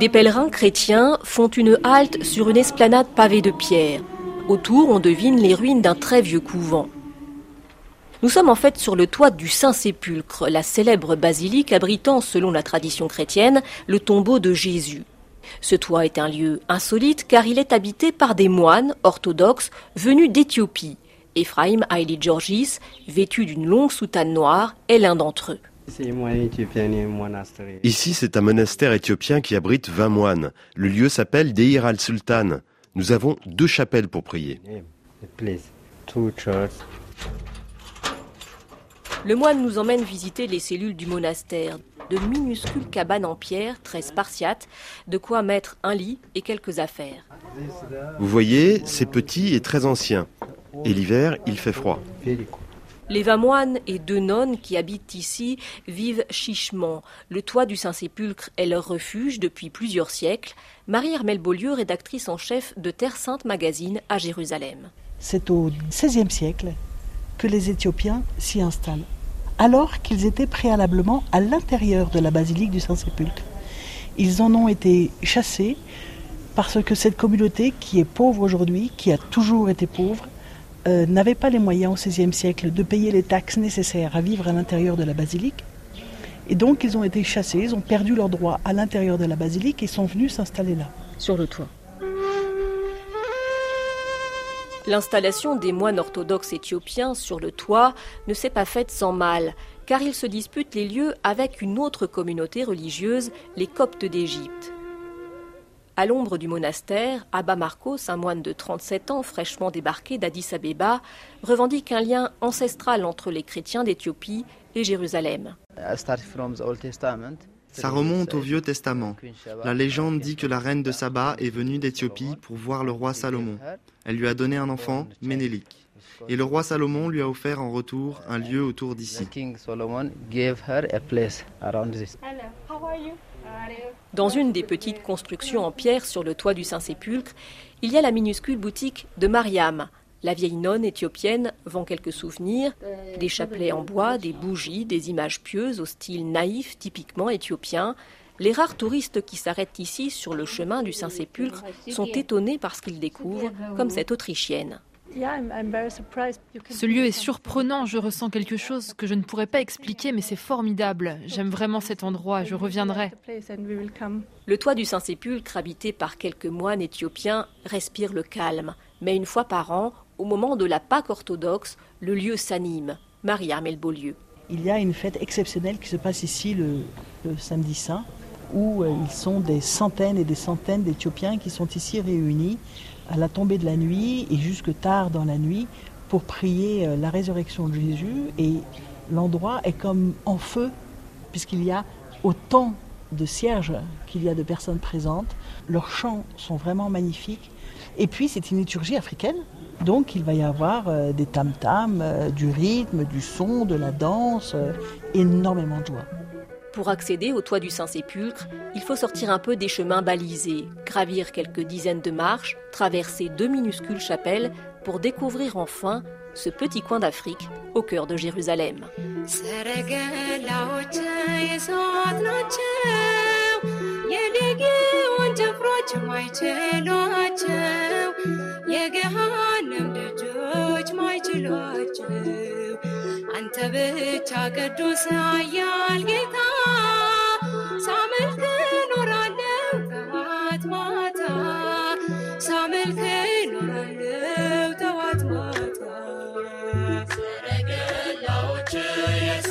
Des pèlerins chrétiens font une halte sur une esplanade pavée de pierre. Autour, on devine les ruines d'un très vieux couvent. Nous sommes en fait sur le toit du Saint-Sépulcre, la célèbre basilique abritant, selon la tradition chrétienne, le tombeau de Jésus. Ce toit est un lieu insolite car il est habité par des moines orthodoxes venus d'Éthiopie. Ephraim Haile Georgis, vêtu d'une longue soutane noire, est l'un d'entre eux. Ici, c'est un monastère éthiopien qui abrite 20 moines. Le lieu s'appelle Deir al-Sultan. Nous avons deux chapelles pour prier. Le moine nous emmène visiter les cellules du monastère, de minuscules cabanes en pierre, très spartiates, de quoi mettre un lit et quelques affaires. Vous voyez, c'est petit et très ancien. Et l'hiver, il fait froid. Les vingt moines et deux nonnes qui habitent ici vivent chichement. Le toit du Saint-Sépulcre est leur refuge depuis plusieurs siècles. Marie-Hermelle Beaulieu, rédactrice en chef de Terre Sainte Magazine à Jérusalem. C'est au XVIe siècle que les Éthiopiens s'y installent, alors qu'ils étaient préalablement à l'intérieur de la basilique du Saint-Sépulcre. Ils en ont été chassés parce que cette communauté, qui est pauvre aujourd'hui, qui a toujours été pauvre, euh, n'avaient pas les moyens au XVIe siècle de payer les taxes nécessaires à vivre à l'intérieur de la basilique. Et donc ils ont été chassés, ils ont perdu leurs droits à l'intérieur de la basilique et sont venus s'installer là. Sur le toit. L'installation des moines orthodoxes éthiopiens sur le toit ne s'est pas faite sans mal, car ils se disputent les lieux avec une autre communauté religieuse, les Coptes d'Égypte. À l'ombre du monastère, Abba Marcos, un moine de 37 ans fraîchement débarqué d'Addis Abeba, revendique un lien ancestral entre les chrétiens d'Éthiopie et Jérusalem. Ça remonte au Vieux Testament. La légende dit que la reine de Saba est venue d'Éthiopie pour voir le roi Salomon. Elle lui a donné un enfant, Ménélique. Et le roi Salomon lui a offert en retour un lieu autour d'ici. Dans une des petites constructions en pierre sur le toit du Saint-Sépulcre, il y a la minuscule boutique de Mariam. La vieille nonne éthiopienne vend quelques souvenirs, des chapelets en bois, des bougies, des images pieuses au style naïf typiquement éthiopien. Les rares touristes qui s'arrêtent ici sur le chemin du Saint-Sépulcre sont étonnés par ce qu'ils découvrent, comme cette Autrichienne. Ce lieu est surprenant, je ressens quelque chose que je ne pourrais pas expliquer, mais c'est formidable. J'aime vraiment cet endroit, je reviendrai. Le toit du Saint-Sépulcre, habité par quelques moines éthiopiens, respire le calme. Mais une fois par an, au moment de la Pâque orthodoxe, le lieu s'anime. Marie-Armelle Beaulieu. Il y a une fête exceptionnelle qui se passe ici le, le samedi saint, où euh, ils sont des centaines et des centaines d'Éthiopiens qui sont ici réunis à la tombée de la nuit et jusque tard dans la nuit pour prier euh, la résurrection de Jésus. Et l'endroit est comme en feu, puisqu'il y a autant de cierges qu'il y a de personnes présentes. Leurs chants sont vraiment magnifiques. Et puis c'est une liturgie africaine, donc il va y avoir euh, des tam-tams, du rythme, du son, de la danse, énormément de joie. Pour accéder au toit du Saint-Sépulcre, il faut sortir un peu des chemins balisés, gravir quelques dizaines de marches, traverser deux minuscules chapelles pour découvrir enfin ce petit coin d'Afrique au cœur de Jérusalem. አንተ ብቻ ቅዱስ ኃያል ጌታ ሳመልክ ኖራለው ተዋት ማታ ሳመልክ ኖራለው ተዋት ማታ። ሰረገላዎች የሳ